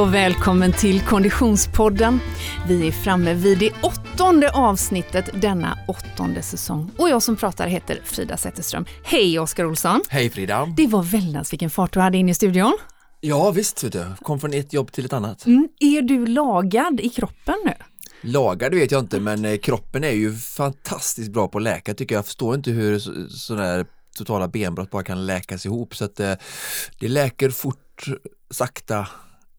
och välkommen till Konditionspodden. Vi är framme vid det åttonde avsnittet denna åttonde säsong. Och jag som pratar heter Frida Zetterström. Hej Oskar Olsson! Hej Frida! Det var väldans vilken fart du hade in i studion. Ja visst, vet du. kom från ett jobb till ett annat. Mm. Är du lagad i kroppen nu? Lagad vet jag inte men eh, kroppen är ju fantastiskt bra på att läka tycker jag. Jag förstår inte hur sådana totala benbrott bara kan läkas ihop så att eh, det läker fort, sakta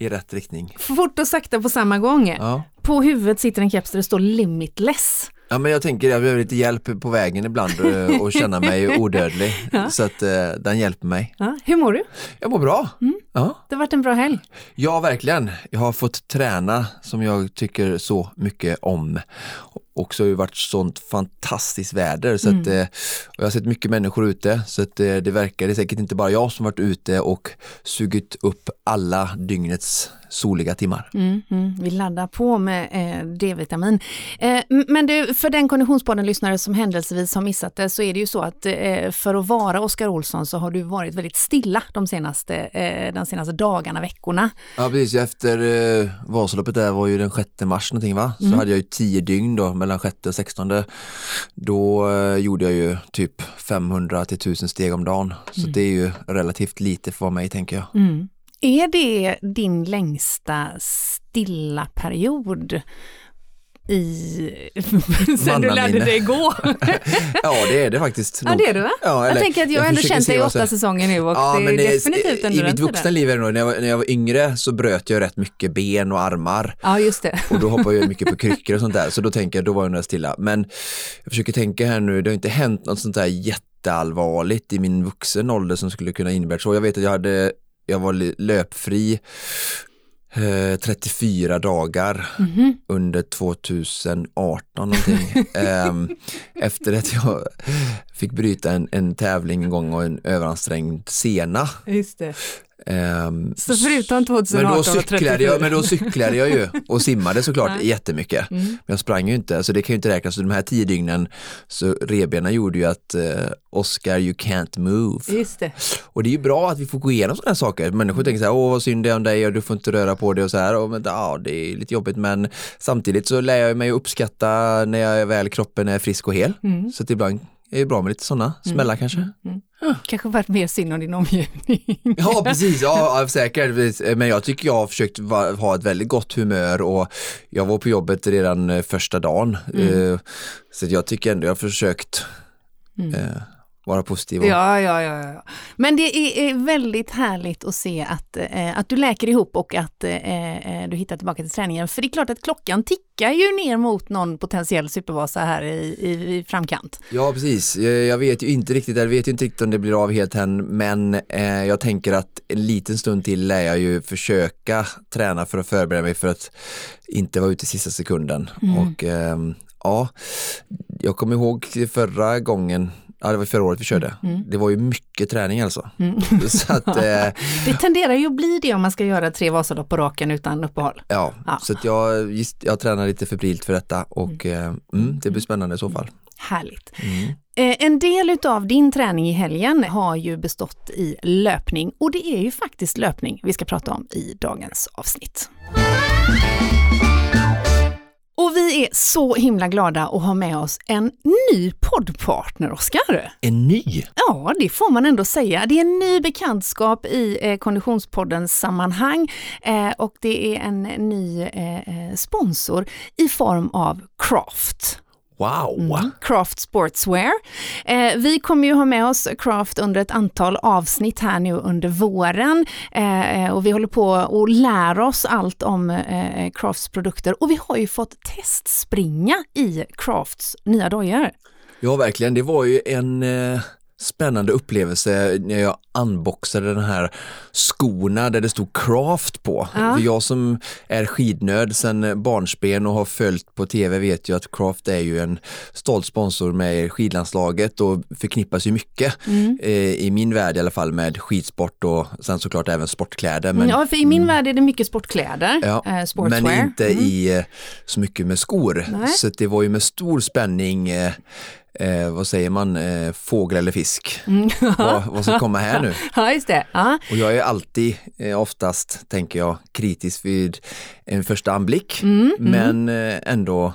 i rätt riktning. Fort och sakta på samma gång. Ja. På huvudet sitter en keps där det står limitless. Ja men jag tänker jag behöver lite hjälp på vägen ibland eh, och känna mig odödlig. Ja. Så att eh, den hjälper mig. Ja. Hur mår du? Jag mår bra. Mm. Ja. Det har varit en bra helg. Ja verkligen. Jag har fått träna som jag tycker så mycket om också har varit sånt fantastiskt väder så mm. att, eh, jag har sett mycket människor ute så att eh, det verkar, det är säkert inte bara jag som varit ute och sugit upp alla dygnets soliga timmar. Mm, mm. Vi laddar på med eh, D-vitamin. Eh, men du, för den konditionspodden-lyssnare som händelsevis har missat det så är det ju så att eh, för att vara Oskar Olsson så har du varit väldigt stilla de senaste, eh, de senaste dagarna, veckorna. Ja precis, efter eh, Vasaloppet där var ju den 6 mars någonting va? Så mm. hade jag ju 10 dygn då mellan 6 och 16. Då eh, gjorde jag ju typ 500 till 1000 steg om dagen. Så mm. det är ju relativt lite för mig tänker jag. Är det din längsta stilla period? i... sen du lärde dig gå? ja det är det faktiskt. Ja det är det va? Ja, jag tänker att jag, har ändå känt dig i åtta säsonger nu och ja, det är det, definitivt en I mitt vuxna liv är det nog, när jag, när jag var yngre så bröt jag rätt mycket ben och armar. Ja just det. och då hoppade jag mycket på kryckor och sånt där så då tänker jag, då var jag nog stilla. Men jag försöker tänka här nu, det har inte hänt något sånt där jätteallvarligt i min vuxen ålder som skulle kunna innebära så. Jag vet att jag hade jag var löpfri eh, 34 dagar mm -hmm. under 2018 någonting. eh, efter att jag fick bryta en, en tävling en gång och en överansträngd sena. Just det. Um, så förutom 2018 men då cyklade jag, Men då cyklade jag ju och simmade såklart ja. jättemycket. Mm. Men jag sprang ju inte, så det kan ju inte räknas. Så de här tio dygnen så rebena gjorde ju att uh, Oscar you can't move. Just det. Och det är ju bra att vi får gå igenom sådana saker. Människor tänker så här, åh vad synd det är om dig och du får inte röra på dig och så här. Och, men, ja, det är lite jobbigt men samtidigt så lär jag mig att uppskatta när jag väl kroppen är frisk och hel. Mm. Så att ibland är det bra med lite sådana mm. smällar kanske. Mm. Kanske varit mer synd om din omgivning. Ja precis, ja, säkert. Men jag tycker jag har försökt ha ett väldigt gott humör och jag var på jobbet redan eh, första dagen. Mm. Eh, så jag tycker ändå jag har försökt mm. Vara positiv. Ja, ja, ja, ja. Men det är väldigt härligt att se att, eh, att du läker ihop och att eh, eh, du hittar tillbaka till träningen. För det är klart att klockan tickar ju ner mot någon potentiell supervasa här i, i, i framkant. Ja, precis. Jag vet ju inte riktigt, jag vet ju inte riktigt om det blir av helt än, men eh, jag tänker att en liten stund till lär jag ju försöka träna för att förbereda mig för att inte vara ute i sista sekunden. Mm. Och ehm, ja, jag kommer ihåg förra gången Ja, det var förra året vi körde. Mm. mm. Det var ju mycket träning alltså. Mm. så att, eh, det tenderar ju att bli det om man ska göra tre Vasalopp på raken utan uppehåll. Ja, ja. så jag, just, jag tränar lite febrilt för detta och mm. Eh, mm, det blir spännande i så fall. Härligt. Mm. Eh, en del utav din träning i helgen har ju bestått i löpning och det är ju faktiskt löpning vi ska prata om i dagens avsnitt. Är så himla glada att ha med oss en ny poddpartner, Oskar. En ny? Ja, det får man ändå säga. Det är en ny bekantskap i eh, Konditionspoddens sammanhang eh, och det är en ny eh, eh sponsor i form av Craft. Wow! Mm. Craft Sportswear. Eh, vi kommer ju ha med oss Craft under ett antal avsnitt här nu under våren eh, och vi håller på att lära oss allt om eh, Crafts produkter och vi har ju fått testspringa i Crafts nya dojor. Ja, verkligen. Det var ju en eh, spännande upplevelse när jag unboxade den här skorna där det stod Craft på. Ja. För jag som är skidnörd sedan barnsben och har följt på tv vet ju att Craft är ju en stolt sponsor med skidlandslaget och förknippas ju mycket mm. eh, i min värld i alla fall med skidsport och sen såklart även sportkläder. Men, ja, för i min mm. värld är det mycket sportkläder, ja, eh, sportswear. Men inte mm. i eh, så mycket med skor. Nej. Så det var ju med stor spänning eh, eh, vad säger man, eh, fågel eller fisk. vad, vad ska komma här nu? Ja, just det. Ja. Och jag är alltid, eh, oftast tänker jag, kritisk vid en första anblick, Mm, men eh, ändå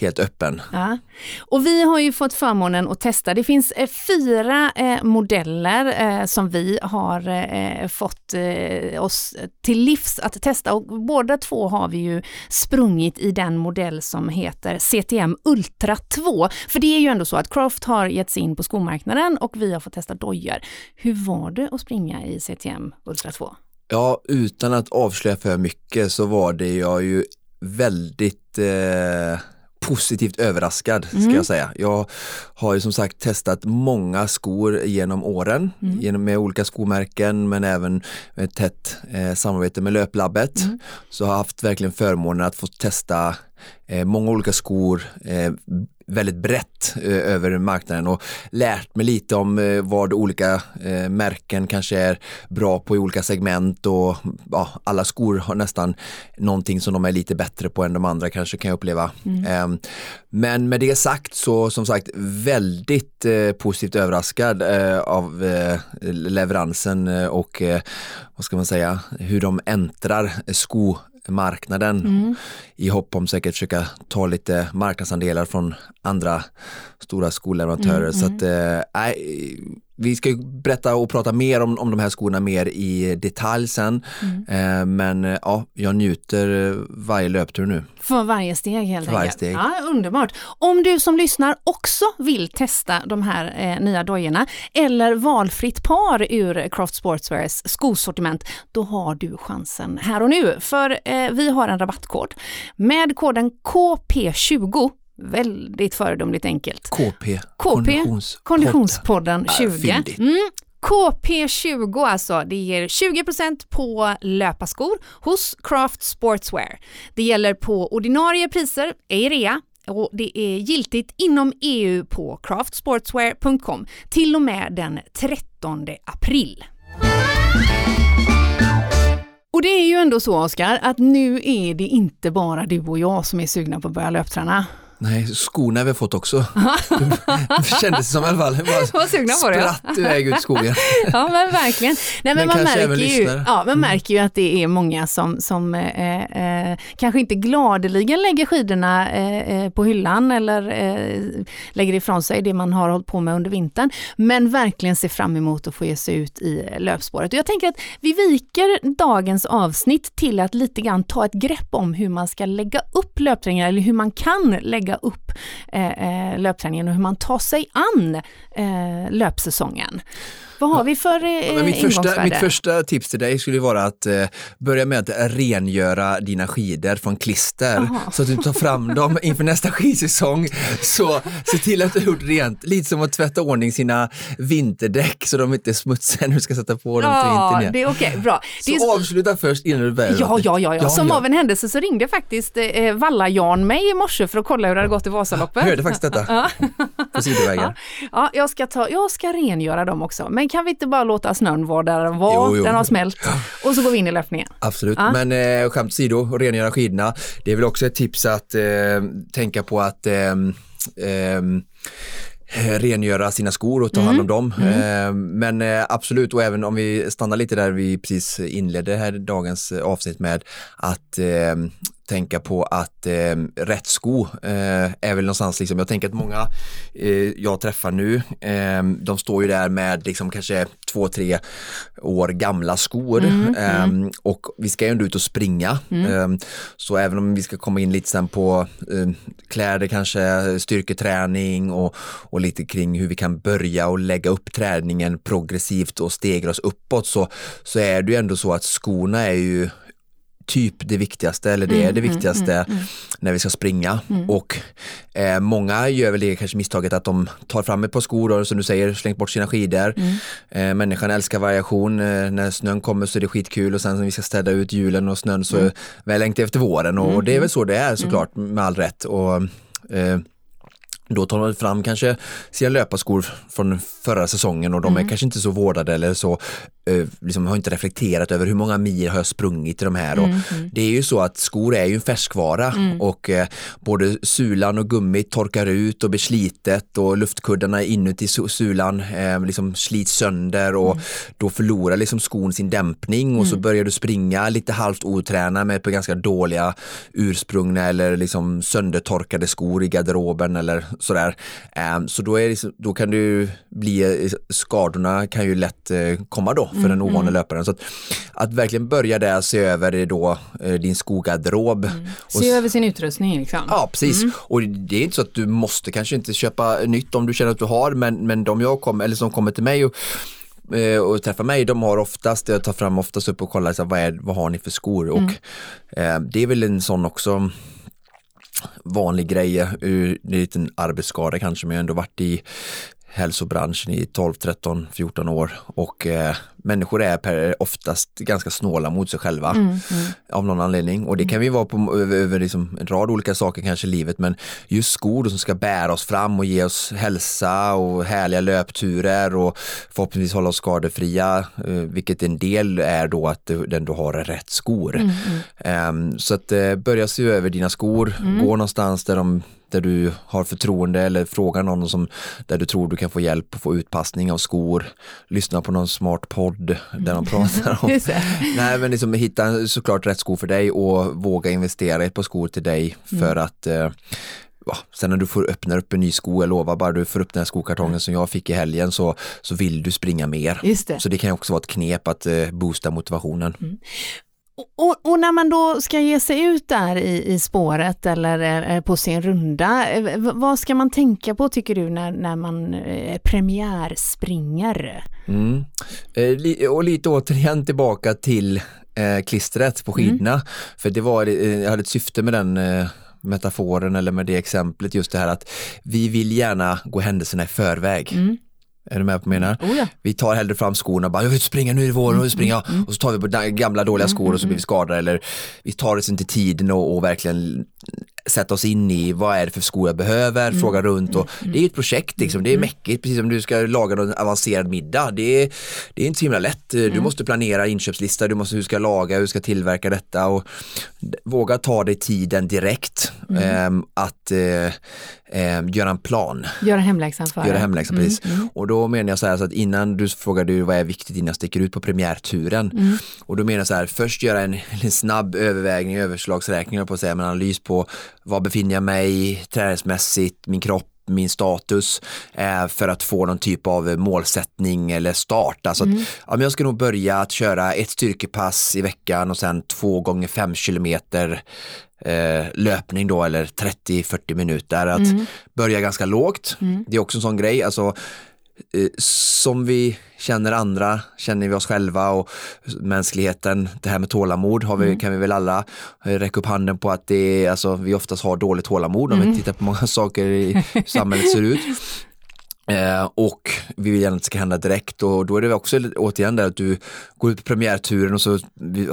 helt öppen. Ja. Och vi har ju fått förmånen att testa. Det finns eh, fyra eh, modeller eh, som vi har eh, fått eh, oss till livs att testa och båda två har vi ju sprungit i den modell som heter CTM Ultra 2. För det är ju ändå så att Craft har gett sig in på skomarknaden och vi har fått testa dojor. Hur var det att springa i CTM Ultra 2? Ja, utan att avslöja för mycket så var det jag ju väldigt eh, positivt överraskad ska Mm. jag säga. Jag har ju som sagt testat många skor genom åren, Mm. genom med olika skomärken men även ett tätt eh, samarbete med Löplabbet. Mm. Så har haft verkligen förmånen att få testa eh, många olika skor eh, väldigt brett eh, över marknaden och lärt mig lite om eh, vad olika eh, märken kanske är bra på i olika segment och ja, alla skor har nästan någonting som de är lite bättre på än de andra kanske kan jag uppleva. Eh, men med det sagt så som sagt väldigt positivt överraskad av leveransen och vad ska man säga hur de äntrar skomarknaden i hopp om säkert försöka ta lite marknadsandelar från andra stora skoleverantörer. Så att, eh, nej, vi ska ju berätta och prata mer om, om de här skorna mer i detalj sen. Eh, men eh, ja, jag njuter eh, varje löptur nu. För varje steg helt För varje steg. Ja, underbart. Om du som lyssnar också vill testa de här eh, nya dojorna eller valfritt par ur Craft Sportswears skosortiment, då har du chansen här och nu. För eh, vi har en rabattkod. Med koden KP20 Väldigt föredömligt enkelt. KP, KP, Konditions- Konditionspodden Ja, 20. fyndigt. Mm. KP20 alltså, det ger 20% på löparskor hos Craft Sportswear. Det gäller på ordinarie priser, ej rea, och det är giltigt inom EU på craftsportswear.com till och med den 13 april. Och det är ju ändå så Oskar, att nu är det inte bara du och jag som är sugna på att börja löpträna. Nej, skorna har vi fått också. det kändes som i alla fall. Var sugna på det. Spratt iväg ut skogen. Ja men verkligen. Nej, men Men man, märker ju, ja, man märker ju att det är många som, som eh, eh, kanske inte gladeligen lägger skidorna eh, eh, på hyllan eller eh, lägger ifrån sig det man har hållit på med under vintern. Men verkligen ser fram emot att få ge sig ut i löpspåret. Och jag tänker att vi viker dagens avsnitt till att lite grann ta ett grepp om hur man ska lägga upp löpträningen eller hur man kan lägga upp eh, eh, löpträningen och hur man tar sig an eh, löpsäsongen. Vad har vi för eh, mitt, första, mitt första tips till dig skulle vara att eh, börja med att rengöra dina skidor från klister Jaha. så att du tar fram dem inför nästa skidsäsong. Så se till att du har gjort rent, lite som att tvätta ordning sina vinterdäck så de inte är smutsiga när du ska sätta på dem till Ja, vintern igen. det är okej, bra. Det är, Så avsluta först innan du börjar. Ja, ja, ja, ja. Som ja. av en händelse så ringde faktiskt eh, Valla-Jan mig i morse för att kolla hur det hade gått i Vasaloppet. Jag hörde faktiskt detta på sidovägen. Ja, jag ska, ta, jag ska rengöra dem också. Men kan vi inte bara låta snön vara där den var? Jo, jo. Den har smält. Och så går vi in i löpningen. Absolut, Ja. men eh, skämt åsido, rengöra skidorna. Det är väl också ett tips att eh, tänka på att ehm, ehm, eh, rengöra sina skor och ta hand om dem. Eh, men eh, absolut, och även om vi stannar lite där vi precis inledde här dagens eh, avsnitt med att eh, tänka på att eh, rätt sko eh, är väl någonstans liksom, jag tänker att många eh, jag träffar nu, eh, de står ju där med liksom kanske två, tre år gamla skor eh, och vi ska ju ändå ut och springa. Eh, så även om vi ska komma in lite sen på kläder kanske, styrketräning och, och lite kring hur vi kan börja och lägga upp träningen progressivt och stegra oss uppåt så, så är det ju ändå så att skorna är ju typ det viktigaste eller det är det viktigaste när vi ska springa. Och eh, många gör väl det kanske misstaget att de tar fram ett par skor och som du säger slängt bort sina skidor. Eh, människan älskar variation, eh, när snön kommer så är det skitkul och sen när vi ska städa ut julen och snön så väl längtar efter våren. Och, och det är väl så det är såklart med all rätt. Och, eh, då tar man fram kanske sina löparskor från förra säsongen och de är kanske inte så vårdade eller så eh, liksom har inte reflekterat över hur många mil har jag sprungit i de här. Och Det är ju så att skor är ju en färskvara och eh, både sulan och gummit torkar ut och blir slitet och luftkuddarna inuti su- sulan eh, liksom slits sönder och då förlorar liksom skon sin dämpning och så börjar du springa lite halvt otränad med på ganska dåliga ursprungna eller liksom söndertorkade skor i garderoben eller sådär. Eh, så då, är det, så- då kan du bli, eh, skadorna kan ju lätt eh, komma då för den ovana löparen. Så att, att verkligen börja där se över då, eh, din skogarderob. Och Se över sin utrustning liksom. Ja, precis. Och det är inte så att du måste kanske inte köpa nytt om du känner att du har, men, men de jag kom, eller som kommer till mig och, och träffar mig, de har oftast, jag tar fram oftast upp och kollar, så här, vad, är, vad har ni för skor? Och eh, det är väl en sån också vanlig grej, eh, det är en liten arbetsskada kanske, men jag har ändå varit i hälsobranschen i 12, 13, 14 år och eh, människor är per, oftast ganska snåla mot sig själva av någon anledning. Och det kan vi vara på över, över liksom en rad olika saker kanske i livet men just skor som ska bära oss fram och ge oss hälsa och härliga löpturer och förhoppningsvis hålla oss skadefria eh, vilket en del är då att du, den du har är rätt skor. Ehm, så att eh, börja se över dina skor, gå någonstans där de där du har förtroende eller fråga någon som, där du tror du kan få hjälp och få utpassning av skor. Lyssna på någon smart podd där de pratar om. Nej men liksom hitta såklart rätt skor för dig och våga investera i ett par skor till dig för att eh, sen när du får öppna upp en ny sko, jag lovar bara du får upp den här skokartongen som jag fick i helgen så, så vill du springa mer. Just det. Så det kan också vara ett knep att eh, boosta motivationen. Och, och när man då ska ge sig ut där i, i spåret eller eh, på sin runda, eh, vad ska man tänka på tycker du när, när man eh, premiärspringer? Mm. Eh, och lite återigen tillbaka till eh, klistret på skidorna. För det var, eh, jag hade ett syfte med den eh, metaforen eller med det exemplet just det här att vi vill gärna gå händelserna i förväg. Är du med på vad jag menar? Oh ja. Vi tar hellre fram skorna och bara, jag vill springa, nu är det vår, nu vill springa. Och så tar vi på gamla dåliga skor och så blir vi skadade. Eller vi tar oss inte tiden och, och verkligen sätta oss in i vad är det för skor jag behöver, fråga runt och det är ett projekt liksom, det är mäckigt, precis som du ska laga någon avancerad middag. Det är, det är inte så himla lätt, du måste planera inköpslista, du måste, hur ska laga, hur ska tillverka detta? Och våga ta dig tiden direkt ehm, att eh, ehm, göra en plan. Göra hemläxan för. Göra hemläxan, precis. Och då menar jag så här så att innan du frågar du vad är viktigt innan jag sticker ut på premiärturen. Och då menar jag så här, först göra en, en snabb övervägning, överslagsräkning på att säga, en analys på var befinner jag mig träningsmässigt, min kropp min status eh, för att få någon typ av målsättning eller start. Alltså att, ja, jag ska nog börja att köra ett styrkepass i veckan och sen två gånger fem kilometer eh, löpning då eller 30-40 minuter. Att börja ganska lågt. Det är också en sån grej. Alltså, som vi känner andra känner vi oss själva och mänskligheten, det här med tålamod har vi, kan vi väl alla eh, räcka upp handen på att det är, alltså, vi oftast har dåligt tålamod om vi tittar på många saker i hur samhället ser ut. Eh, och vi vill gärna att det ska hända direkt och då är det också återigen där att du går ut på premiärturen och så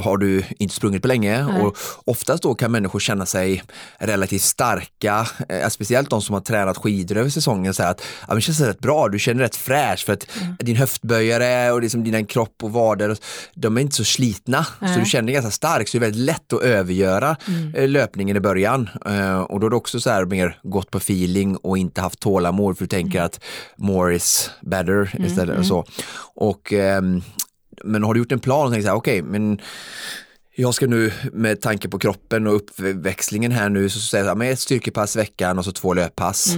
har du inte sprungit på länge Nej. och oftast då kan människor känna sig relativt starka, eh, speciellt de som har tränat skidor över säsongen så att ja, men det känns rätt bra, du känner rätt fräsch för att din höftböjare och liksom dina kropp och vader, de är inte så slitna. Så Nej. du känner dig ganska stark så det är väldigt lätt att övergöra eh, löpningen i början. Eh, och då är det också så här mer gått på feeling och inte haft tålamod för du tänker att more is better istället och så. Och, ehm, men har du gjort en plan och tänkt så här, okej, men jag ska nu med tanke på kroppen och uppväxlingen här nu så säger jag med ett styrkepass i veckan och så två löppass.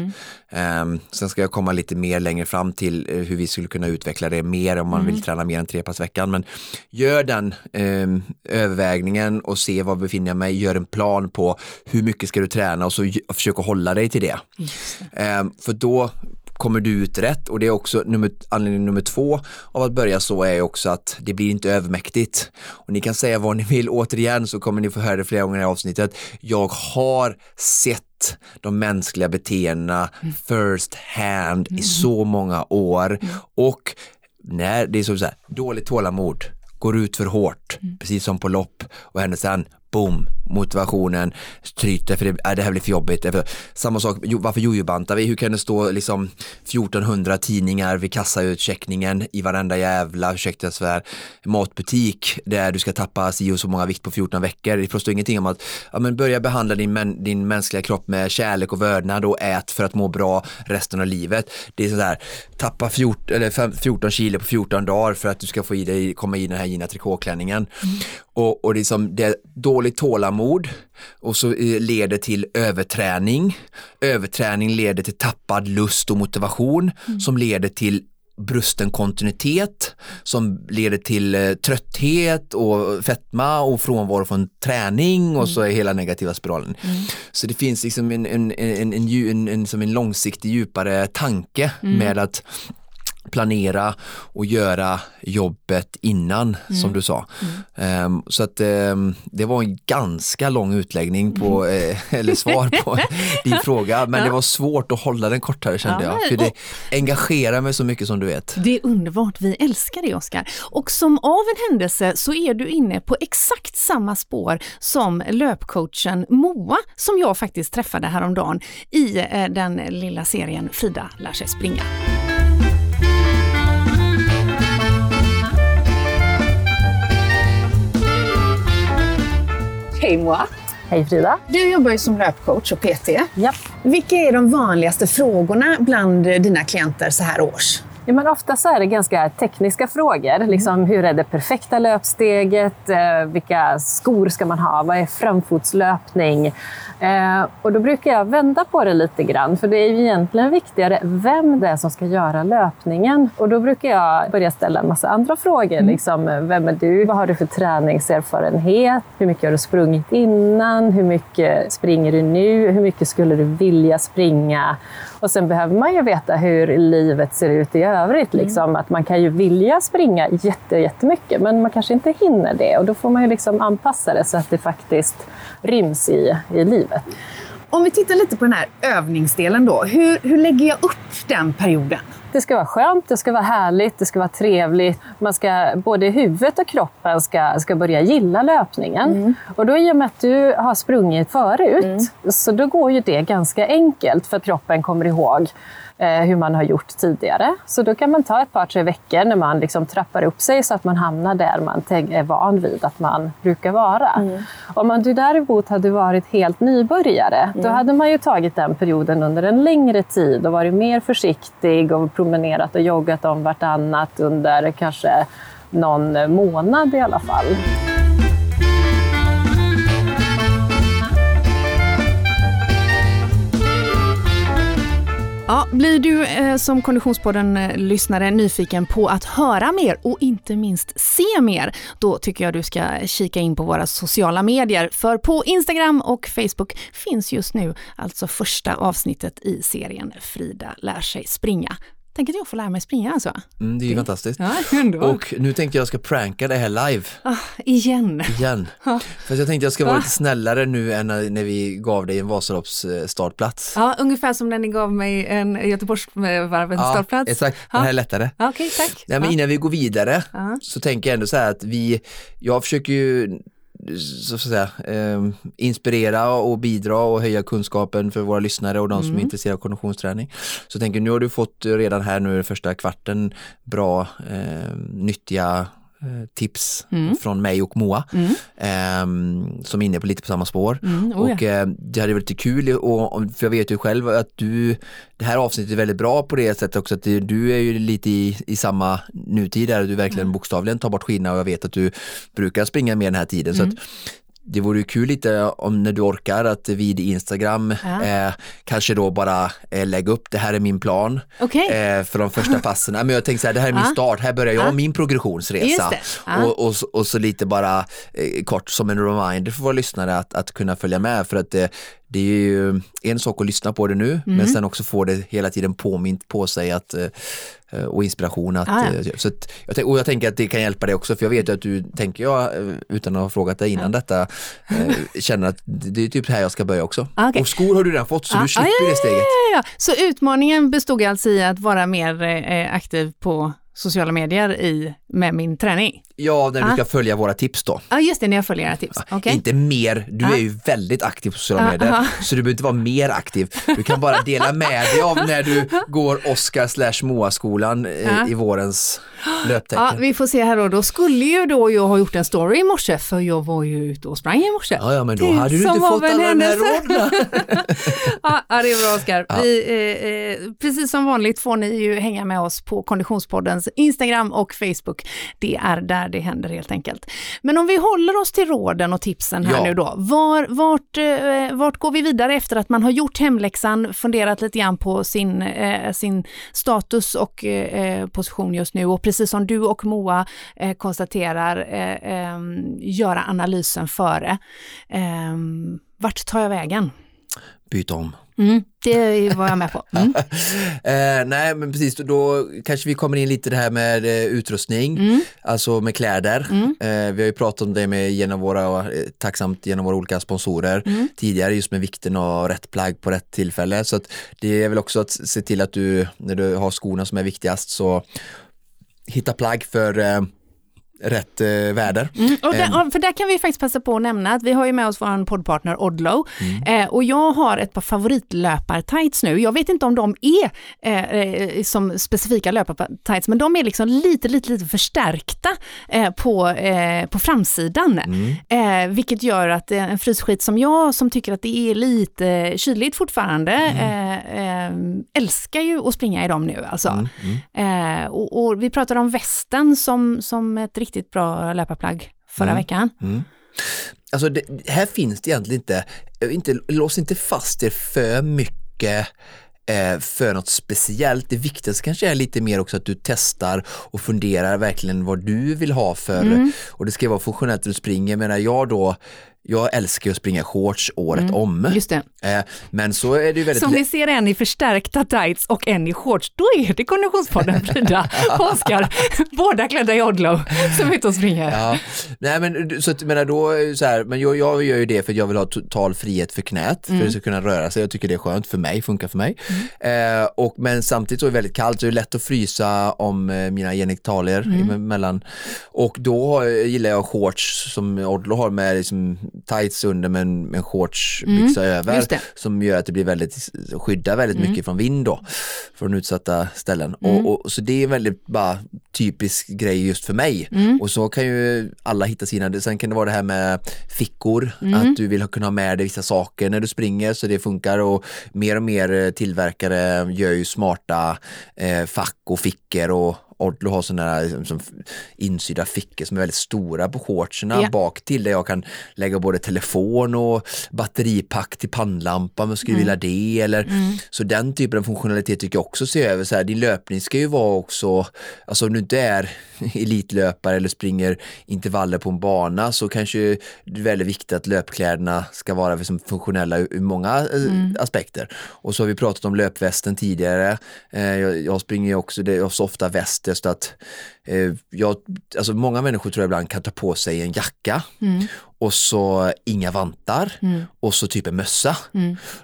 Ehm, sen ska jag komma lite mer längre fram till eh, hur vi skulle kunna utveckla det mer om man vill träna mer än tre pass i veckan. Men gör den ehm, övervägningen och se var befinner jag mig, gör en plan på hur mycket ska du träna och så försök att hålla dig till det. Det. Ehm, för då kommer du ut rätt. Och det är också nummer, anledning nummer två av att börja så är också att det blir inte övermäktigt. Och ni kan säga vad ni vill, återigen så kommer ni få höra det flera gånger i avsnittet. Jag har sett de mänskliga beteendena first hand i så många år. Och när det är så här, dåligt tålamod, går ut för hårt, precis som på lopp. Och händer sen, boom, motivationen tryter för det, äh, det här blir för jobbigt. Samma sak, varför jojobantar vi? Hur kan det stå liksom 1400 tidningar vid kassautcheckningen i varenda jävla, ursäkta svär, matbutik där du ska tappa si och så många vikt på 14 veckor. Det står ingenting om att ja, men börja behandla din, din mänskliga kropp med kärlek och vördnad och ät för att må bra resten av livet. Det är sådär, tappa 14, eller 14 kilo på 14 dagar för att du ska få i dig, komma i den här gina trikåklänningen. Mm. Och, och det, är som, det är dåligt tålamod och så eh, leder till överträning. Överträning leder till tappad lust och motivation mm. som leder till brusten kontinuitet som leder till eh, trötthet och fetma och frånvaro från träning och mm. så är hela negativa spiralen. Mm. Så det finns liksom en, en, en, en, en, en, som en långsiktig djupare tanke mm. med att planera och göra jobbet innan mm. som du sa. Mm. Um, så att um, det var en ganska lång utläggning på, mm. eh, eller svar på din fråga, men ja. det var svårt att hålla den kortare kände ja, jag. För det engagerar mig så mycket som du vet. Det är underbart, vi älskar det Oskar. Och som av en händelse så är du inne på exakt samma spår som löpcoachen Moa som jag faktiskt träffade häromdagen i eh, den lilla serien Frida lär sig springa. Hej Moa! Hej Frida! Du jobbar ju som löpcoach och PT. Ja. Vilka är de vanligaste frågorna bland dina klienter så här års? Ja, men ofta så är det ganska tekniska frågor. Mm. Liksom, hur är det perfekta löpsteget? Eh, vilka skor ska man ha? Vad är framfotslöpning? Eh, och då brukar jag vända på det lite grann, för det är ju egentligen viktigare vem det är som ska göra löpningen. Och då brukar jag börja ställa en massa andra frågor. Mm. Liksom, vem är du? Vad har du för träningserfarenhet? Hur mycket har du sprungit innan? Hur mycket springer du nu? Hur mycket skulle du vilja springa? Och sen behöver man ju veta hur livet ser ut i övrigt. Mm. Liksom. Att man kan ju vilja springa jätte, jättemycket, men man kanske inte hinner det. Och då får man ju liksom anpassa det så att det faktiskt ryms i, i livet. Om vi tittar lite på den här övningsdelen då. Hur, hur lägger jag upp den perioden? Det ska vara skönt, det ska vara härligt, det ska vara trevligt. Man ska, både huvudet och kroppen ska, ska börja gilla löpningen. Mm. Och då i och med att du har sprungit förut, mm. så då går ju det ganska enkelt för att kroppen kommer ihåg eh, hur man har gjort tidigare. Så då kan man ta ett par, tre veckor när man liksom trappar upp sig så att man hamnar där man är van vid att man brukar vara. Mm. Om man du däremot hade varit helt nybörjare, mm. då hade man ju tagit den perioden under en längre tid och varit mer försiktig och promenerat och joggat om vartannat under kanske någon månad i alla fall. Ja, blir du eh, som Konditionspodden-lyssnare nyfiken på att höra mer och inte minst se mer, då tycker jag du ska kika in på våra sociala medier. För på Instagram och Facebook finns just nu alltså första avsnittet i serien Frida lär sig springa. Tänk att jag får lära mig springa alltså. Mm, det är ju fantastiskt. Ja, och nu tänkte jag ska pranka det här live. Ah, igen. Igen. Ah. För jag tänkte jag ska vara lite snällare nu än när vi gav dig en Vasalopps startplats. Ja, ungefär som när ni gav mig en Göteborgsvarvens ja, startplats. Exakt, den här är lättare. Okej, okay, tack. Ja, men innan vi går vidare så tänker jag ändå så här att vi, jag försöker ju så att säga, eh, inspirera och bidra och höja kunskapen för våra lyssnare och de som är mm. intresserade av konditionsträning. Så tänker nu har du fått redan här nu första kvarten bra eh, nyttiga tips mm. från mig och Moa mm. eh, som är inne på lite på samma spår. Mm, oh och eh, det hade varit lite kul, och, för jag vet ju själv att du, det här avsnittet är väldigt bra på det sättet också att du är ju lite i, i samma nutid där du verkligen mm. bokstavligen tar bort skina och jag vet att du brukar springa mer den här tiden. Så att mm det vore ju kul lite om när du orkar att vid Instagram ja. eh, kanske då bara eh, lägga upp det här är min plan okay. eh, för de första passen. Men jag tänkte så här, det här är min start, här börjar jag min progressionsresa. Och, och, och, så lite bara eh, kort som en reminder för våra lyssnare att, att kunna följa med för att eh, det är ju en sak att lyssna på det nu, mm. men sen också få det hela tiden påmint på sig att, eh, och inspiration. Att, ah, ja. så att, jag, och jag tänker att det kan hjälpa dig också, för jag vet att du, tänker jag, eh, utan att ha frågat dig innan ja. detta, känner att det är typ här jag ska börja också. Ah, okay. Och skor har du redan fått, så ah, du slipper ah, ja, det steget. Ja, Så utmaningen bestod alltså i att vara mer aktiv på sociala medier i med min träning? Ja, när du Ah. ska följa våra tips då. Ja, just det, när jag följer era tips. Okej. Inte mer, du Ah. är ju väldigt aktiv på sociala Ah, medier, så du behöver inte vara mer aktiv. Du kan bara dela med dig av när du går Oskar slash Moa-skolan eh, Ah. i vårens Ja, löptecken. vi får se här då. Då skulle ju då jag ha gjort en story i morse, för jag var ju ute och sprang i morse. Ja, ja, men då Det hade du inte fått alla de här råden. Ja, ja, det är bra Oskar. Ja. Vi, eh, eh, precis som vanligt får ni ju hänga med oss på Konditionspoddens Instagram och Facebook. Det är där det händer helt enkelt. Men om vi håller oss till råden och tipsen här Ja. nu då. Var, vart, eh, vart går vi vidare efter att man har gjort hemläxan, funderat lite grann på sin, eh, sin status och eh, position just nu och precis som du och Moa eh, konstaterar, eh, eh, göra analysen före. Eh, vart tar jag vägen? Byt om. Mm, det var jag med på. Mm. Eh, nej men precis, då, kanske vi kommer in lite det här med eh, utrustning, Mm. alltså med kläder. Mm. Eh, vi har ju pratat om det med genom våra, eh, tacksamt genom våra olika sponsorer Mm. tidigare, just med vikten av rätt plagg på rätt tillfälle. Så att det är väl också att se till att du, när du har skorna som är viktigast, så hitta plagg för eh, rätt eh, väder. Mm. Där, Ehm. för där kan vi faktiskt passa på att nämna att vi har ju med oss vår poddpartner Odlow Mm. eh, och jag har ett par favoritlöpartights nu. Jag vet inte om de är eh, eh, som specifika löpartights men de är liksom lite, lite, lite förstärkta eh, på, eh, på framsidan. Mm. Vilket gör att en frysskit som jag som tycker att det är lite kyligt fortfarande Mm. älskar ju att springa i dem nu alltså. Mm. Mm. Och, och vi pratade om västen som, som ett riktigt bra löparplagg förra Mm. veckan. Mm. Alltså det, här finns det egentligen inte, inte, lås inte fast er för mycket eh, för något speciellt. Det viktigaste kanske är lite mer också att du testar och funderar verkligen vad du vill ha för, Mm. och det ska vara funktionellt när du springer. Jag menar jag då, jag älskar att springa shorts året om. Just det. Eh, men så är det ju väldigt Som ni ser en i förstärkta tights och en i shorts, då är det Konditionspodden Frida och Oskar, båda klädda i Odlow, som är ute och springer. Ja, nej men så att, menar då så här, men jag, jag gör ju det för att jag vill ha total frihet för knät, för att det ska kunna röra sig. Jag tycker det är skönt för mig, funkar för mig. Eh, och, men samtidigt så är det väldigt kallt, så det är lätt att frysa om eh, mina genitalier emellan. Och då eh, gillar jag shorts som Odlo har med liksom tights under men med en shortsbyxa över. Som gör att det blir väldigt, skyddar väldigt mycket från vind då, från utsatta ställen. Och, och, så det är en väldigt bara typisk grej just för mig. Och så kan ju alla hitta sina, sen kan det vara det här med fickor, att du vill kunna ha med dig vissa saker när du springer så det funkar och mer och mer eh, tillverkare gör ju smarta eh, fack och fickor och Odlo har sådana här liksom, som insydda fickor som är väldigt stora på shortserna Ja. bak till där jag kan lägga både telefon och batteripack till pannlampa om jag skulle vilja det eller så den typen av funktionalitet tycker jag också se över så här, din löpning ska ju vara också, alltså om du inte är elitlöpare eller springer intervaller på en bana så kanske det är väldigt viktigt att löpkläderna ska vara liksom funktionella ur många eh, aspekter. Och så har vi pratat om löpvästen tidigare. Eh, jag, jag springer ju också, det är så ofta väst just att eh, jag, alltså många människor tror jag ibland kan ta på sig en jacka och så inga vantar och så typ en mössa.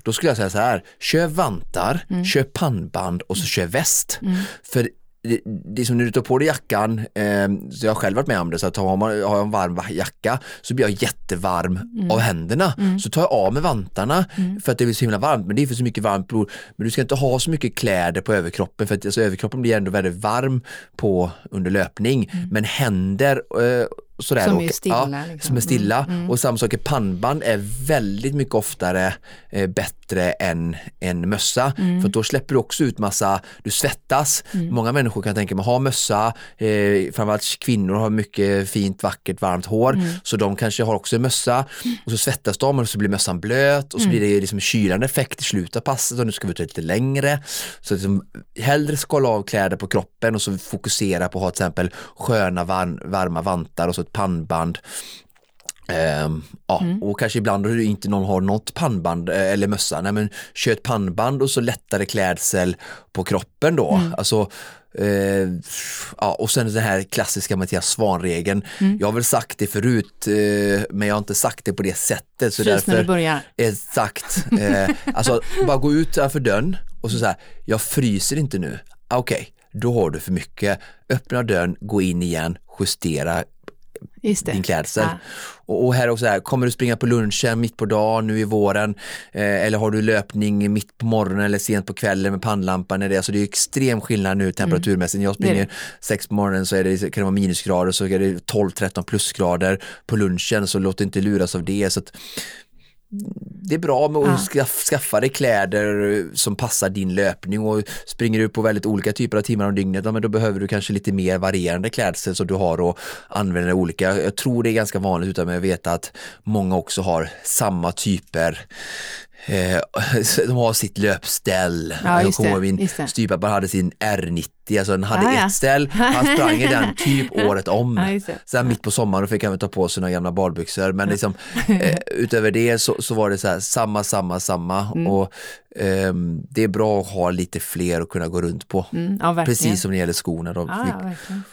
Då skulle jag säga så här, kör vantar, kör pannband och så kör väst. För det, det är som när du tar på dig jackan, eh, så jag har själv varit med om det, så att har, man, har jag en varm jacka så blir jag jättevarm av händerna. Så tar jag av med vantarna för att det blir så himla varmt, men det är för så mycket varmt blod. Men du ska inte ha så mycket kläder på överkroppen för att alltså, överkroppen blir ändå väldigt varm på under löpning. Men händer eh, sådär, Som är och- stilla, Ja, liksom. som är stilla. Och samma sak pannband är väldigt mycket oftare eh, bättre än en mössa. För då släpper du också ut massa, du svettas. Många människor kan tänka mig ha mössa, eh, framförallt kvinnor har mycket fint, vackert, varmt hår. Så de kanske har också en mössa och så svettas de och så blir mössan blöt och så blir det liksom kylande effekt i slutet av passet och nu ska vi ta lite längre. Så liksom, hellre skala av kläder på kroppen och så fokusera på att ha till exempel sköna varm, varma vantar och så ett pannband. Ehm, ja, och kanske ibland du inte någon har något pannband eh, eller mössa, nej men kör ett pannband och så lättare klädsel på kroppen då. Alltså, eh, ja, och sen den här klassiska Mattias Svan-regeln. Jag har väl sagt det förut eh, men jag har inte sagt det på det sättet. Så Frys när du börjar. Exakt. Eh, alltså bara gå ut för dörren och så säga, jag fryser inte nu. Ah, Okej, då har du för mycket. Öppna dörren, gå in igen, justera. Din klädsel. Ja. Och, och här också, här, kommer du springa på lunchen mitt på dagen nu i våren eh, eller har du löpning mitt på morgonen eller sent på kvällen med pannlampan? Är det, alltså det är extrem skillnad nu temperaturmässigt. Jag Det är springer det. sex på morgonen så är det, kan det vara minusgrader så är det 12-13 plusgrader på lunchen så låt inte luras av det. Så att, det är bra med att Ja. skaff, skaffa dig kläder som passar din löpning och springer du på väldigt olika typer av timmar om dygnet, ja, men då behöver du kanske lite mer varierande klädsel så du har att använda olika. Jag tror det är ganska vanligt utan jag vet att många också har samma typer de har sitt löpställ. Ja, jag kommer ihåg min styvpappa hade sin R90, alltså den hade Ja, ja. ett ställ, han sprang i den typ året om. Ja. Sen mitt på sommaren fick han ta på sig några gamla badbyxor men liksom, eh, utöver det så, så var det så här, samma, samma, samma Mm. och ehm, det är bra att ha lite fler att kunna gå runt på. Mm. Precis som när det gäller skorna. Då. Verkligen.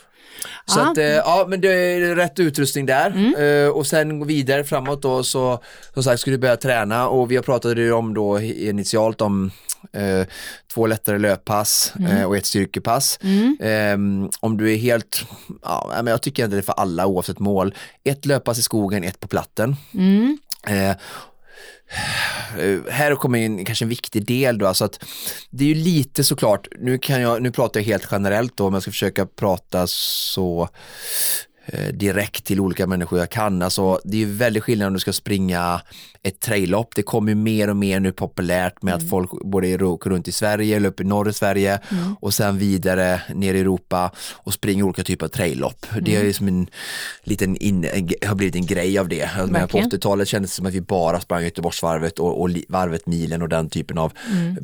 Så Ja. att, eh, ja men det är rätt utrustning där Mm. Eh, och sen vidare framåt då så som sagt ska du börja träna och vi har pratat ju om då initialt om eh, två lättare löppass Mm. eh, och ett styrkepass. Ehm, om du är helt, ja men jag tycker att det är för alla oavsett mål. Ett löppass i skogen, ett på platten. Mm. Eh, eh, Eh, här kommer in kanske en viktig del då, alltså att det är ju lite såklart, nu, kan jag, nu pratar jag helt generellt då, om jag ska försöka prata så direkt till olika människor jag kan. Alltså, det är ju väldigt skillnad om du ska springa ett traillopp. Det kommer ju mer och mer nu populärt med att folk både åker runt i Sverige eller upp i norra Sverige och sen vidare ner i Europa och springer olika typer av traillopp. Det är ju som en liten in, har blivit en grej av det. Men på Verkligen. 80-talet kändes det som att vi bara sprang Göteborgsvarvet och, och varvet milen och den typen av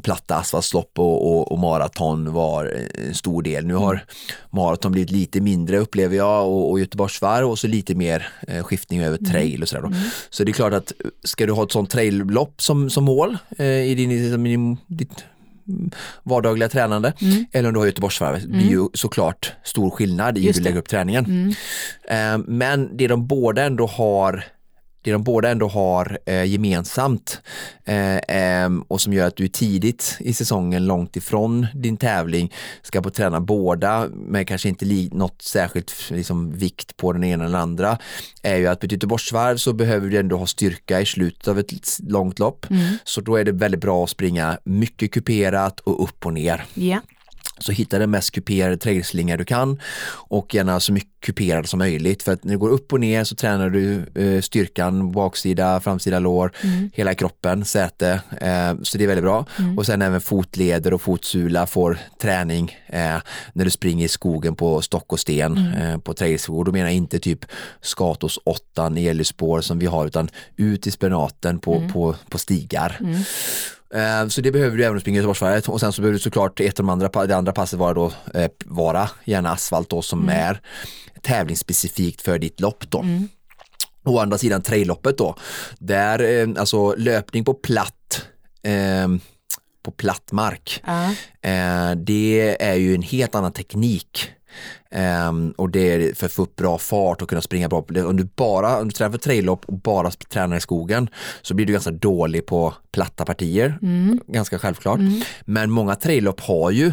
platta asfaltslopp och, och, och maraton var en stor del. Nu har maraton blivit lite mindre upplever jag och, och Göteborgsvarv och så lite mer eh, skiftning över trail och sådär. Då. Så det är klart att ska du ha ett sånt traillopp som, som mål eh, i din, i din, ditt mm, vardagliga tränande eller om du har Göteborgsvarvet, det blir ju såklart stor skillnad i hur Just du det. lägger upp träningen. Eh, Men det de båda ändå har det de båda ändå har eh, gemensamt eh, och som gör att du tidigt i säsongen långt ifrån din tävling ska på träna båda med kanske inte något särskilt liksom, vikt på den ena eller andra är ju att på ett Göteborgsvarv så behöver du ändå ha styrka i slutet av ett långt lopp så då är det väldigt bra att springa mycket kuperat och upp och ner. Ja. Så hitta den mest kuperade trädgårdsslinga du kan och gärna så mycket kuperad som möjligt för att när du går upp och ner så tränar du eh, styrkan, baksida, framsida lår, hela kroppen, säte. Eh, så det är väldigt bra. Och sen även fotleder och fotsula får träning eh, när du springer i skogen på stock och sten eh, på trädgårdsskor. Då menar jag inte typ Skatos 8 elljusspår som vi har utan ut i spenaten på, på, på stigar. Eh, Så det behöver du även springa Göteborgsvarvet och sen så behöver du såklart ett av de andra, det andra passet vara då eh, vara gärna asfalt då som är tävlingsspecifikt för ditt lopp då. Å andra sidan trailloppet då, där eh, alltså löpning på platt eh, på platt mark. Ja. Eh, det är ju en helt annan teknik. Ehm, och det är för att få upp bra fart och kunna springa bra. Om du bara om du tränar för traillopp och bara tränar i skogen så blir du ganska dålig på platta partier. Ganska självklart. Men många traillopp har ju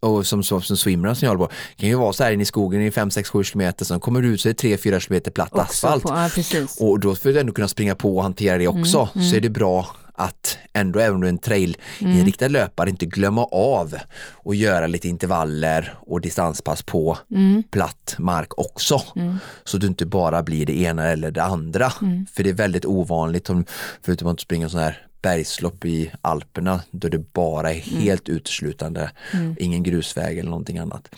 och som, som, som swimrun som jag håller på, kan ju vara så här inne i skogen i 5, 6, 7 kilometer, sen kommer du ut så är det 3-4 kilometer platt Också asfalt. På, ja. Och då får du ändå kunna springa på och hantera det också. Så är det bra att ändå, även om du är en trail-inriktad löpare, inte glömma av och göra lite intervaller och distanspass på platt mark också. Så du inte bara blir det ena eller det andra. För det är väldigt ovanligt, om, förutom att springa sån här bergslopp i Alperna då det bara är helt uteslutande, ingen grusväg eller någonting annat.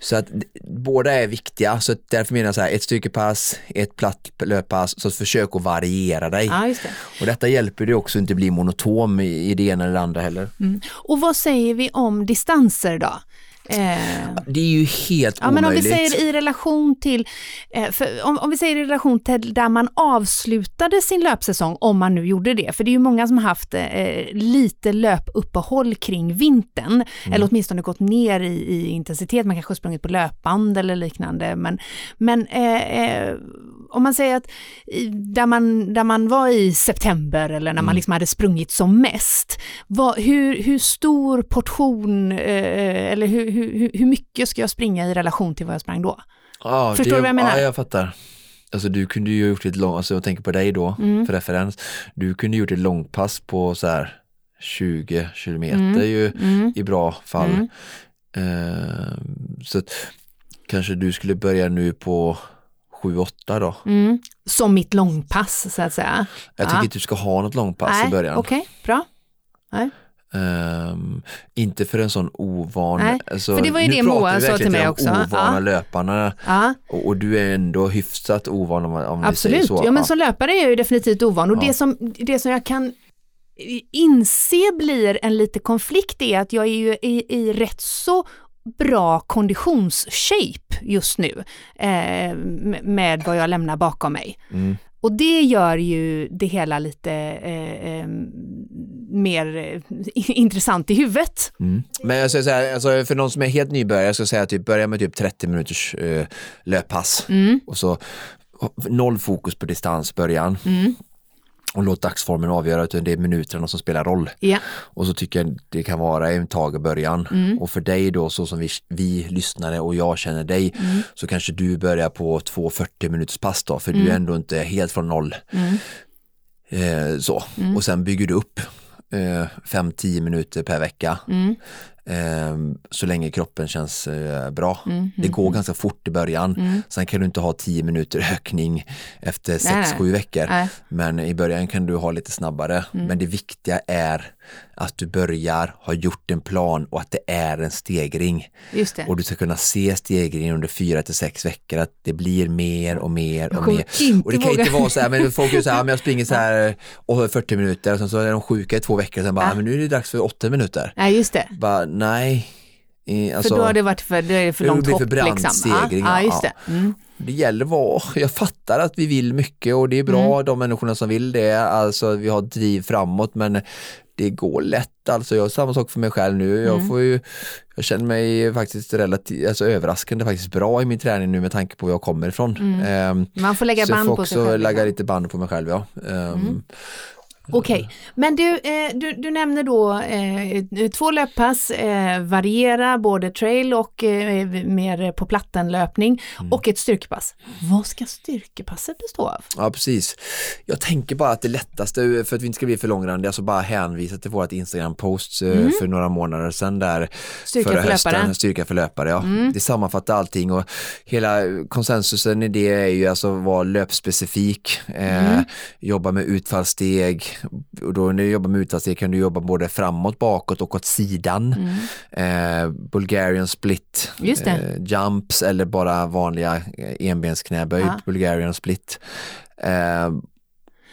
Så att båda är viktiga, så därför menar jag så här, ett styrkepass, ett platt löppass, så försök att variera dig. Ja, det. Och detta hjälper dig också att inte bli monotom i, det ena eller det andra heller. Och vad säger vi om distanser då? Eh, Det är ju helt Ja, men om vi omöjligt. säger i relation till, eh, om, om vi säger i relation till där man avslutade sin löpsäsong, om man nu gjorde det, för det är ju många som haft eh, lite löpuppehåll kring vintern, Mm. eller åtminstone gått ner i, i intensitet, man kanske har sprungit på löpband eller liknande, men, men eh, eh, om man säger att där, man, där man var i september eller när Mm. man liksom hade sprungit som mest, vad, hur, hur stor portion, eh, eller hur, hur hur, mycket ska jag springa i relation till vad jag sprang då? Ja, Förstår du vad jag menar? Ja, jag fattar. Alltså du kunde ju gjort ett långt, alltså jag tänker på dig då, Mm. för referens. Du kunde gjort ett långpass på så här 20 kilometer Mm. ju Mm. i bra fall. Mm. Eh, så att, kanske du skulle börja nu på 7-8 då. Mm. Som mitt långpass så att säga. Jag tycker Ja. inte du ska ha något långpass i Nej, början. Okej, bra. Ehm, inte för en sån ovan, Nej, alltså, för det var ju nu det pratar Moa vi sa till mig också. ovana Ja. löparna Ja, och, och du är ändå hyfsat ovan om, om vi absolut. så. Ja, men som löpare är jag ju definitivt ovan. Och Ja. det, som, det som jag kan inse blir en lite konflikt är att jag är ju i, i rätt så bra konditionsshape just nu eh, med- med vad jag lämnar bakom mig. Mm. Och det gör ju det hela lite eh, eh, mer eh, intressant i huvudet. Mm. Men jag så här, alltså för någon som är helt nybörjare, jag ska säga typ börja med typ 30 minuters eh, löppass Mm. och så noll fokus på distans början Mm. och låt dagsformen avgöra utan det är minuterna som spelar roll. Ja. Och så tycker jag det kan vara en tag i början. Mm. Och för dig då så som vi, vi lyssnare och jag känner dig Mm. så kanske du börjar på två 40 minuters pass då för du är ändå inte helt från noll. Mm. Eh, så. Och sen bygger du upp 5-10 minuter per vecka. Mm. Eh, så länge kroppen känns eh, bra. Mm. Det går ganska fort i början. Mm. Sen kan du inte ha 10 minuter ökning efter Nej, 6-7 veckor. Nej. Men i början kan du ha lite snabbare. Mm. Men det viktiga är att du börjar, har gjort en plan och att det är en stegring. Det. Och du ska kunna se stegringen under 4 till 6 veckor, att det blir mer och mer och mer. Och det kan våga. inte vara så här, men folk är så här, men jag springer så här och 40 minuter och sen så är de sjuka i två veckor och sen bara, Ja. "Ah, men nu är det dags för 8 minuter. Nej, just det. Bara, nej. Eh, Alltså, för då har det varit för, det är för det långt blir hopp. för brant liksom. stegring, Ja, ja, ja. just det. Mm. Det gäller vara, jag fattar att vi vill mycket och det är bra de människorna som vill det, alltså vi har driv framåt men det går lätt, alltså jag samma sak för mig själv nu, jag får ju, jag känner mig faktiskt relativt, alltså överraskande faktiskt bra i min träning nu med tanke på var jag kommer ifrån. Ehm, Man får lägga så jag band får på sig också själv. lägga liksom. lite band på mig själv ja. Ehm, Okej, men du, eh, du, du nämner då eh, två löppass, eh, variera både trail och eh, mer på plattenlöpning Mm. och ett styrkepass. Vad ska styrkepasset bestå av? Ja precis. Jag tänker bara att det lättaste, för att vi inte ska bli för långrandiga, alltså bara hänvisa till vårt Instagram-post eh, för några månader sedan där Mm. Styrka förra för hösten, löpare. Mm. Styrka för löpare, ja. Det sammanfattar allting och hela konsensusen i det är ju alltså att vara löpspecifik, eh, Mm. jobba med utfallssteg och då när du jobbar med utfallssteg kan du jobba både framåt, bakåt och åt sidan. Eh, Bulgarian split, Mm. Just det. Eh, jumps eller bara vanliga eh, enbensknäböj, Ja. Bulgarian split. Eh,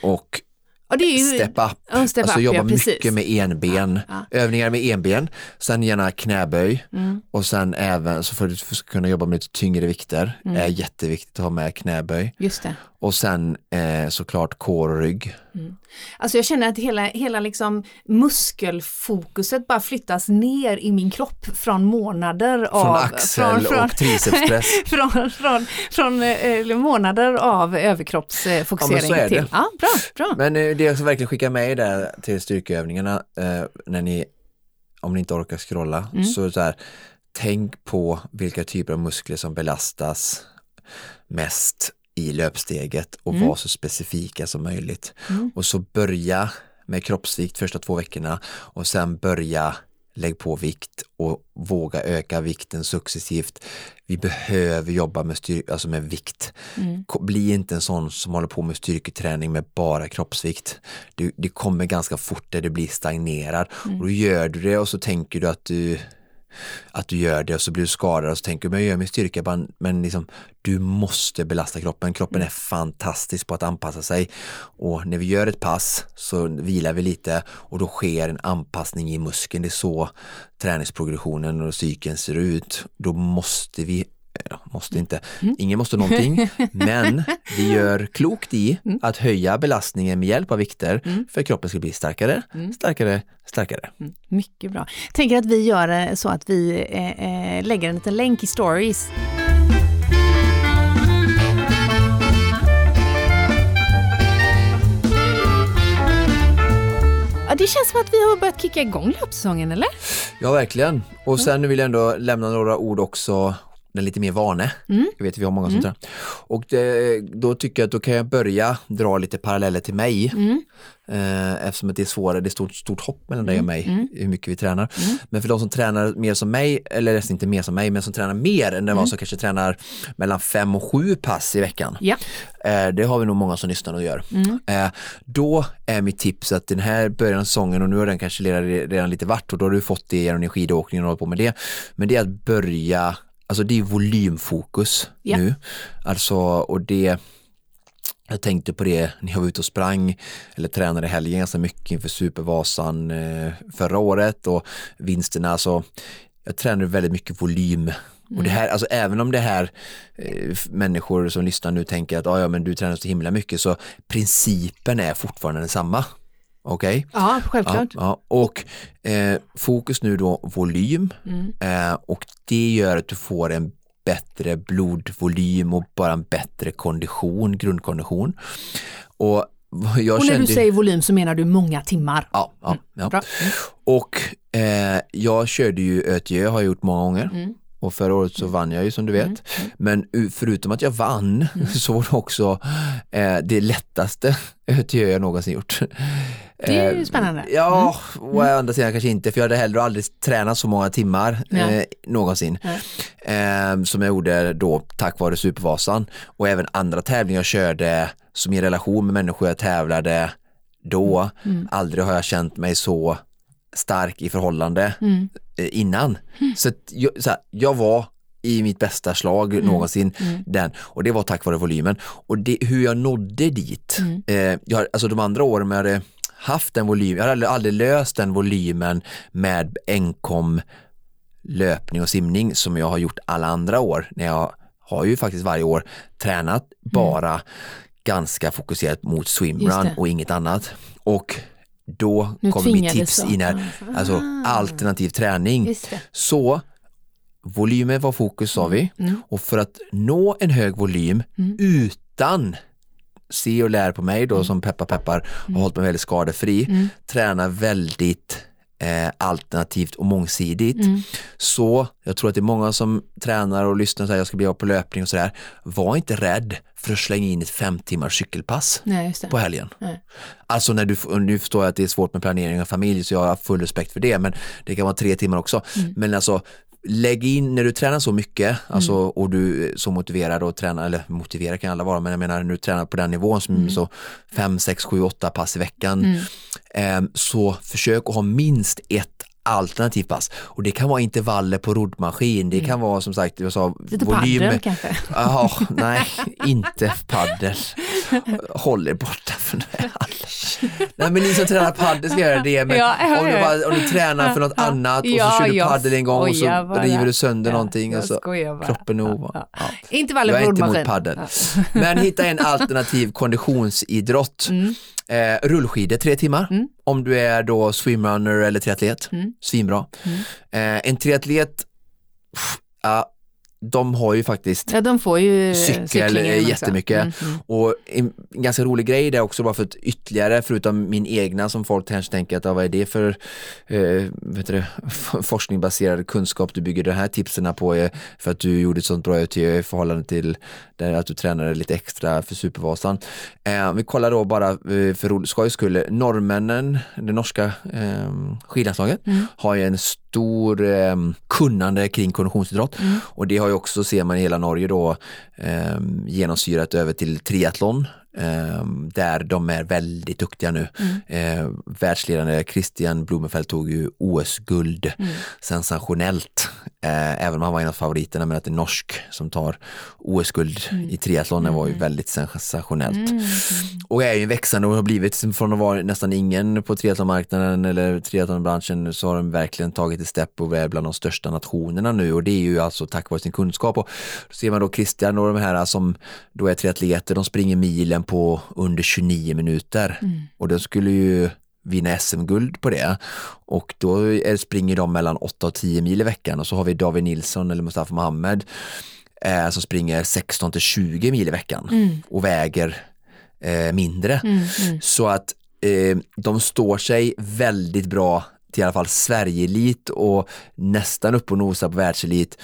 och Ja, det är ju... step up, Ja, step alltså up, jobba ja, mycket med enben, Ja. övningar med enben, sen gärna knäböj Mm. och sen även så för att du ska kunna jobba med lite tyngre vikter, Mm. är jätteviktigt att ha med knäböj Just det. Och sen eh, såklart kår och rygg. Alltså jag känner att hela, hela liksom muskelfokuset bara flyttas ner i min kropp från månader av... Från axel och tricepspress. från, från, från eh, månader av överkroppsfokusering Ja, till... Ja, bra, bra. Men eh, det jag verkligen skicka med er där till styrkeövningarna eh, när ni, om ni inte orkar scrolla, Mm. så, så här, tänk på vilka typer av muskler som belastas mest i löpsteget och Mm. var så specifika som möjligt. Mm. Och så börja med kroppsvikt första två veckorna och sen börja lägg på vikt och våga öka vikten successivt. Vi behöver jobba med, styr- alltså med vikt. Mm. Bli inte en sån som håller på med styrketräning med bara kroppsvikt. Du, det kommer ganska fort där det blir stagnerad och då gör du det och så tänker du att du att du gör det och så blir du skadad och så tänker du men jag gör min styrka men, liksom, du måste belasta kroppen. Kroppen är fantastisk på att anpassa sig och när vi gör ett pass så vilar vi lite och då sker en anpassning i muskeln. Det är så träningsprogressionen och cykeln ser ut. Då måste vi måste inte, ingen måste någonting, men vi gör klokt i att höja belastningen med hjälp av vikter för att kroppen ska bli starkare, starkare, starkare. Mycket bra. Tänker att vi gör eh, så att vi eh, eh, lägger en liten länk i stories. Ja, det känns som att vi har börjat kicka igång löpsäsongen, eller? Ja, verkligen. Och sen vill jag ändå lämna några ord också den lite mer vane. Mm. Jag vet att vi har många som tränar. Och det, då tycker jag att då kan jag börja dra lite paralleller till mig. Mm. Eh, eftersom att det är svårare, det är stort, stort hopp mellan dig och mig, hur mycket vi tränar. Men för de som tränar mer som mig, eller nästan inte mer som mig, men som tränar mer än den som kanske tränar mellan fem och sju pass i veckan. Ja. Eh, det har vi nog många som lyssnar och gör. Eh, då är mitt tips att den här början av säsongen, och nu har den kanske redan, redan lite varit och då har du fått det genom din skidåkning och hållit på med det. Men det är att börja, alltså det är volymfokus Ja. nu. Alltså, och det jag tänkte på det när jag var ute och sprang eller tränade i helgen ganska mycket inför Supervasan eh, förra året och vinsterna så jag tränade väldigt mycket volym och det här, alltså även om det här eh, människor som lyssnar nu tänker att "Ah, ja men du tränar så himla mycket så principen är fortfarande densamma. Okej? Ja, självklart. Ja, ja. Och eh, fokus nu då volym eh, och det gör att du får en bättre blodvolym och bara en bättre kondition, grundkondition. Och jag Och när kände... du säger volym så menar du många timmar. Ja, ja, ja. Bra. Och eh, jag körde ju ÖTJ, har jag gjort många gånger. Mm. Och förra året så vann jag ju som du vet. Men u- förutom att jag vann Mm. så var det också eh, det lättaste ÖTJ jag någonsin gjort. Det är ju Eh, spännande. Mm. Ja, och å andra sidan kanske inte för jag hade heller aldrig tränat så många timmar eh, någonsin. Eh, som jag gjorde då tack vare Supervasan. Och även andra tävlingar jag körde som i relation med människor jag tävlade då. Mm. Aldrig har jag känt mig så stark i förhållande Mm. eh, innan. Så, att jag, så här, jag var i mitt bästa slag Mm. någonsin den och det var tack vare volymen och det, hur jag nådde dit Mm. eh, jag, alltså de andra åren hade haft den volymen, jag hade aldrig, löst den volymen med enkom löpning och simning som jag har gjort alla andra år när jag har ju faktiskt varje år tränat bara ganska fokuserat mot Mm. Swimrun och inget annat och då Nu kommer mitt tips du. in här, Ah. alltså alternativ träning. Så volymen var fokus sa vi Mm. och för att nå en hög volym utan se och lär på mig Mm. då som peppar peppar har hållit mig väldigt skadefri, träna väldigt eh, alternativt och mångsidigt. Mm. Så jag tror att det är många som tränar och lyssnar och säger jag ska bli bra på löpning och sådär. Var inte rädd för att slänga in ett fem timmars cykelpass Nej, på helgen. Nej. Alltså när du, nu förstår jag att det är svårt med planering av familj så jag har full respekt för det men det kan vara tre timmar också. Mm. Men alltså lägg in när du tränar så mycket alltså, Mm. och du är så motiverad och tränar, eller motiverad kan alla vara men jag menar när du tränar på den nivån som Mm. så 5, 6, 7, 8 pass i veckan ehm, så försök att ha minst ett alternativt pass och det kan vara intervaller på roddmaskin, det kan vara som sagt, jag sa Mm. Lite paddel kanske. Jaha, nej, inte paddel. Håll er borta från det. Nej men ni som tränar paddel ska göra det men Ja, om, du bara, om du tränar för något annat och så kör du jag paddel en gång och så bara. river du sönder Ja, någonting jag och så kroppen är ovan. Ja, Ja. Intervaller Jag på är inte roddmaskin. emot paddel. Men hitta en alternativ konditionsidrott. Mm. Eh, rullskidor tre timmar om du är då swimrunner eller triatlet. Mm. Svinbra. Eh, en triatlet, pff, ja, de har ju faktiskt Ja, de får ju cykel cyklingen eh, jättemycket. Mm, mm. Och en ganska rolig grej där också bara för att ytterligare, förutom min egna som folk kanske tänker att ja, vad är det för eh, vet du, det, forskningsbaserad kunskap du bygger de här tipsen på eh, för att du gjorde ett sånt bra UTÖ i förhållande till där att du tränade lite extra för Supervasan. Eh, vi kollar då bara eh, för skojs skull, norrmännen, det norska eh, skidlandslaget har ju en stor eh, kunnande kring konditionsidrott och det har ju också, ser man i hela Norge då, eh, genomsyrat över till triathlon där de är väldigt duktiga nu. Eh, världsledande Christian Blumenfeld tog ju OS-guld, sensationellt, eh, även om han var en av favoriterna men att det är norsk som tar OS-guld i triathlonen var ju väldigt sensationellt. Och är ju växande och har blivit från att vara nästan ingen på triathlonmarknaden eller triathlonbranschen så har de verkligen tagit ett steg och är bland de största nationerna nu. Och det är ju alltså tack vare sin kunskap. Och då ser man då Christian och de här som då är triatleter, de springer milen på under 29 minuter. Och de skulle ju vinna SM-guld på det. Och då springer de mellan 8 och 10 mil i veckan. Och så har vi David Nilsson eller Mustafa Mohamed eh, som springer 16 till 20 mil i veckan och väger eh, mindre. Så att eh, de står sig väldigt bra till i alla fall Sverige-elit och nästan upp och nosar på världselit.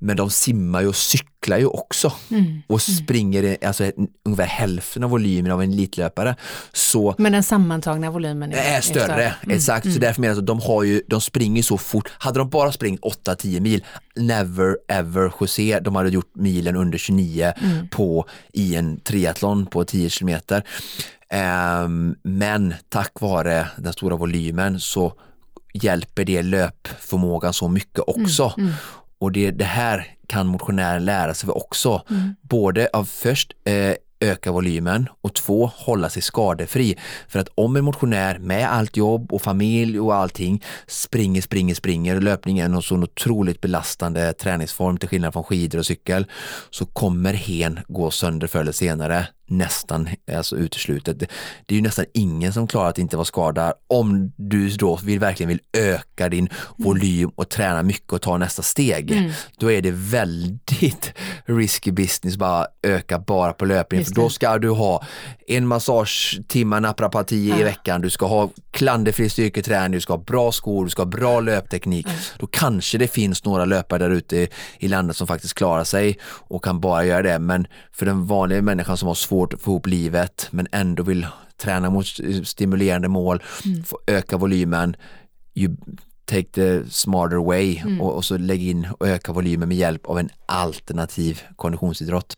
Men de simmar ju och cyklar ju också Mm. och springer i- alltså, ungefär hälften av volymen av en elitlöpare. Så Men den sammantagna volymen är, är större, Mm. exakt. Så därför menar jag att de, har ju, de springer så fort. Hade de bara springt 8-10 mil, never ever José, de hade gjort milen under 29 Mm. på, i en triathlon på 10 kilometer. Ehm, men tack vare den stora volymen så hjälper det löpförmågan så mycket också. Och det, det här kan motionären lära sig också. Både av först eh, öka volymen och två, hålla sig skadefri. För att om en motionär med allt jobb och familj och allting springer, springer, springer och löpning är en sån otroligt belastande träningsform till skillnad från skidor och cykel så kommer hen gå sönder förr eller senare nästan alltså uteslutet. Det, det är ju nästan ingen som klarar att inte vara skadad om du då vill, verkligen vill öka din volym och träna mycket och ta nästa steg. Då är det väldigt risky business bara öka bara på löpningen Just för då ska du ha en massagetimme naprapati i veckan, du ska ha klanderfri styrketräning, du ska ha bra skor, du ska ha bra löpteknik. Då kanske det finns några löpare där ute i- i landet som faktiskt klarar sig och kan bara göra det. Men för den vanliga människan som har svårt att få ihop livet men ändå vill träna mot stimulerande mål, få öka volymen, you take the smarter way och, och så lägg in och öka volymen med hjälp av en alternativ konditionsidrott.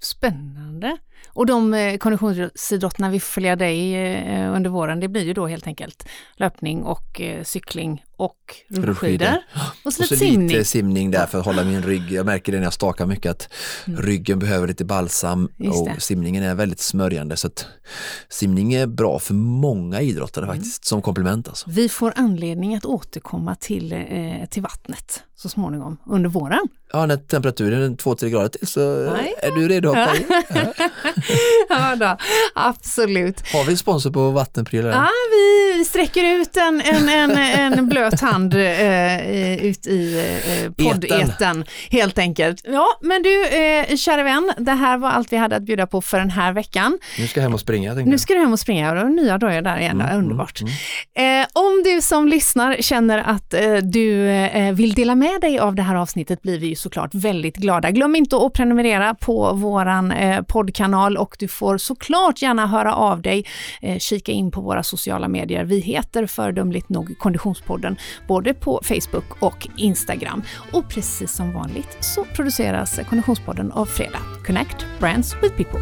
Spännande. Och de eh, konditionsidrotterna vi får följa dig eh, under våren, det blir ju då helt enkelt löpning och eh, cykling och rullskidor. Och så Och så lite simning. lite simning där för att hålla min rygg. Jag märker det när jag stakar mycket att ryggen behöver lite balsam Mm. Och simningen är väldigt smörjande så att simning är bra för många idrottare Mm. faktiskt som komplement alltså. Vi får anledning att återkomma till, eh, till vattnet så småningom under våren. Ja, när temperaturen är 2-3 grader till så Nej. är du redo att hoppa in. ja, då, absolut. Har vi sponsor på vattenprylar? Ja, vi sträcker ut en, en, en, en blöt hand eh, ut i eh, poddeten helt enkelt. Ja, men du, eh, kära vän, det här var allt vi hade att bjuda på för den här veckan. Nu ska jag hem och springa. Nu ska du hem och springa och nya dagar där igen, Mm, underbart. Eh, om du som lyssnar känner att eh, du eh, vill dela med dig av det här avsnittet blir vi ju såklart väldigt glada. Glöm inte att prenumerera på våran eh, kanal och du får såklart gärna höra av dig. Eh, kika in på våra sociala medier. Vi heter föredömligt nog Konditionspodden både på Facebook och Instagram. Och precis som vanligt så produceras Konditionspodden av Fredag. Connect Brands with People.